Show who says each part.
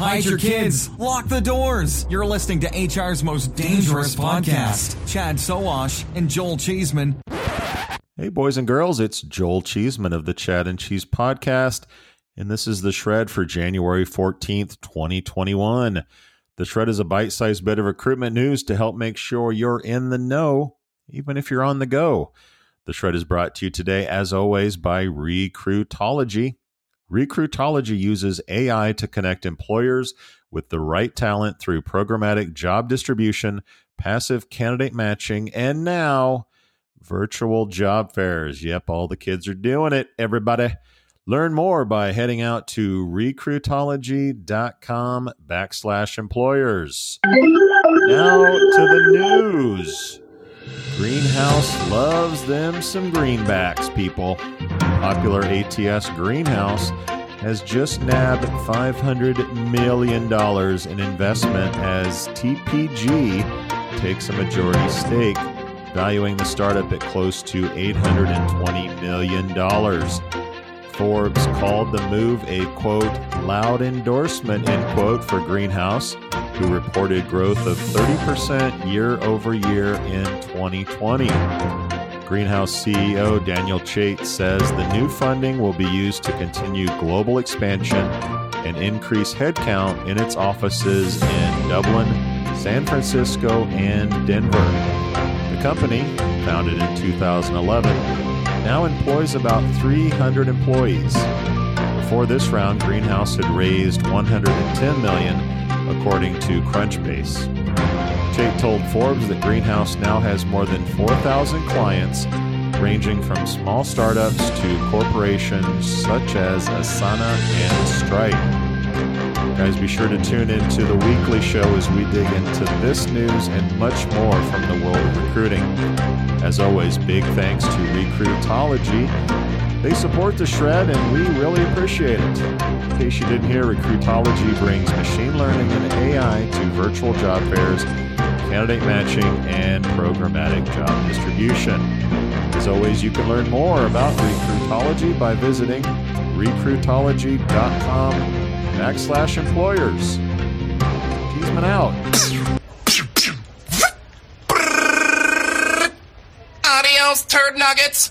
Speaker 1: hide your kids, lock the doors. You're listening to HR's most dangerous podcast. Chad Sowash and Joel Cheeseman.
Speaker 2: Hey, boys and girls, it's Joel Cheeseman of the Chad and Cheese Podcast, and this is the Shred for January 14th, 2021. The Shred is a bite sized bit of recruitment news to help make sure you're in the know, even if you're on the go. The Shred is brought to you today, as always, by Recruitology. Recruitology uses AI to connect employers with the right talent through programmatic job distribution, passive candidate matching, and now virtual job fairs. Yep, all the kids are doing it, everybody. Learn more by heading out to recruitology.com backslash employers. Now to the news. Greenhouse loves them some greenbacks, people. Popular ATS Greenhouse has just nabbed $500 million in investment as TPG takes a majority stake valuing the startup at close to $820 million. Forbes called the move a quote, loud endorsement, end quote, for Greenhouse, who reported growth of 30% year over year in 2020. Greenhouse CEO Daniel Chait says the new funding will be used to continue global expansion and increase headcount in its offices in Dublin, San Francisco, and Denver The company, founded in 2011, now employs about 300 employees. Before this round, Greenhouse had raised 110 million, according to Crunchbase. Chait told Forbes that Greenhouse now has more than 4,000 clients, ranging from small startups to corporations such as Asana and Stripe. Guys, be sure to tune in to the weekly show as we dig into this news and much more from the world of recruiting. As always, big thanks to Recruitology. They support the shred and we really appreciate it. In case you didn't hear, Recruitology brings machine learning and AI to virtual job fairs, candidate matching, and programmatic job distribution. As always, you can learn more about Recruitology by visiting recruitology.com backslash employers. Cheeseman out.
Speaker 3: Adios, turd nuggets.